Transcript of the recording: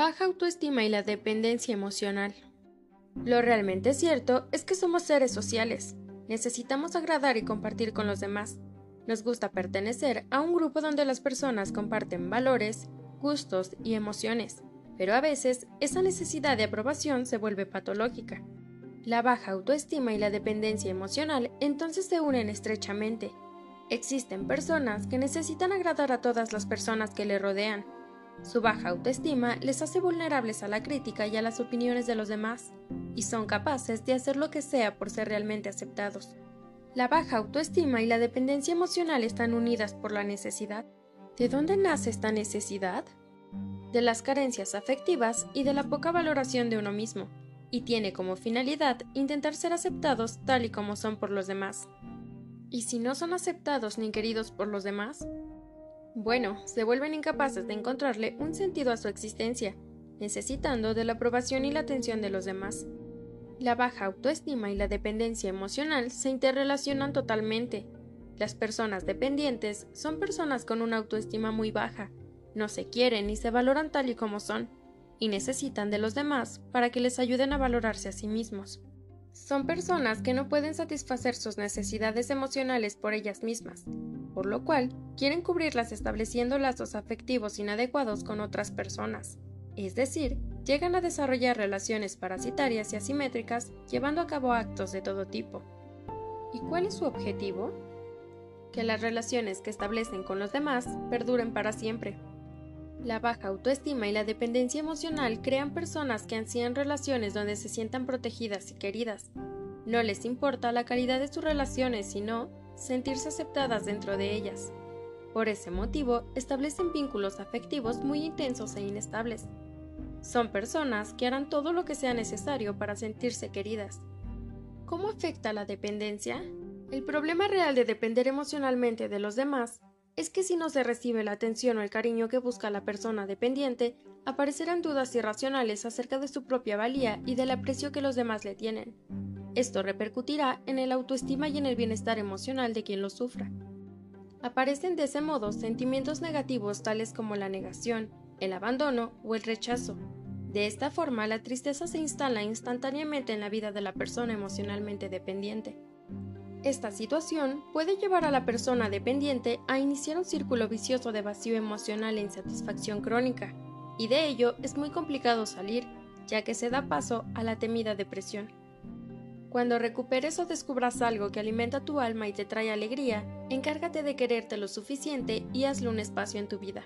Baja autoestima y la dependencia emocional. Lo realmente cierto es que somos seres sociales. Necesitamos agradar y compartir con los demás. Nos gusta pertenecer a un grupo donde las personas comparten valores, gustos y emociones, pero a veces esa necesidad de aprobación se vuelve patológica. La baja autoestima y la dependencia emocional entonces se unen estrechamente. Existen personas que necesitan agradar a todas las personas que le rodean, su baja autoestima les hace vulnerables a la crítica y a las opiniones de los demás, y son capaces de hacer lo que sea por ser realmente aceptados. La baja autoestima y la dependencia emocional están unidas por la necesidad. ¿De dónde nace esta necesidad? De las carencias afectivas y de la poca valoración de uno mismo, y tiene como finalidad intentar ser aceptados tal y como son por los demás. ¿Y si no son aceptados ni queridos por los demás? Bueno, se vuelven incapaces de encontrarle un sentido a su existencia, necesitando de la aprobación y la atención de los demás. La baja autoestima y la dependencia emocional se interrelacionan totalmente. Las personas dependientes son personas con una autoestima muy baja, no se quieren ni se valoran tal y como son, y necesitan de los demás para que les ayuden a valorarse a sí mismos. Son personas que no pueden satisfacer sus necesidades emocionales por ellas mismas, por lo cual quieren cubrirlas estableciendo lazos afectivos inadecuados con otras personas. Es decir, llegan a desarrollar relaciones parasitarias y asimétricas llevando a cabo actos de todo tipo. ¿Y cuál es su objetivo? Que las relaciones que establecen con los demás perduren para siempre. La baja autoestima y la dependencia emocional crean personas que ansían relaciones donde se sientan protegidas y queridas. No les importa la calidad de sus relaciones, sino sentirse aceptadas dentro de ellas. Por ese motivo, establecen vínculos afectivos muy intensos e inestables. Son personas que harán todo lo que sea necesario para sentirse queridas. ¿Cómo afecta la dependencia? El problema real de depender emocionalmente de los demás es que si no se recibe la atención o el cariño que busca la persona dependiente, aparecerán dudas irracionales acerca de su propia valía y del aprecio que los demás le tienen. Esto repercutirá en el autoestima y en el bienestar emocional de quien lo sufra. Aparecen de ese modo sentimientos negativos tales como la negación, el abandono o el rechazo. De esta forma, la tristeza se instala instantáneamente en la vida de la persona emocionalmente dependiente. Esta situación puede llevar a la persona dependiente a iniciar un círculo vicioso de vacío emocional e insatisfacción crónica, y de ello es muy complicado salir, ya que se da paso a la temida depresión. Cuando recuperes o descubras algo que alimenta tu alma y te trae alegría, encárgate de quererte lo suficiente y hazle un espacio en tu vida.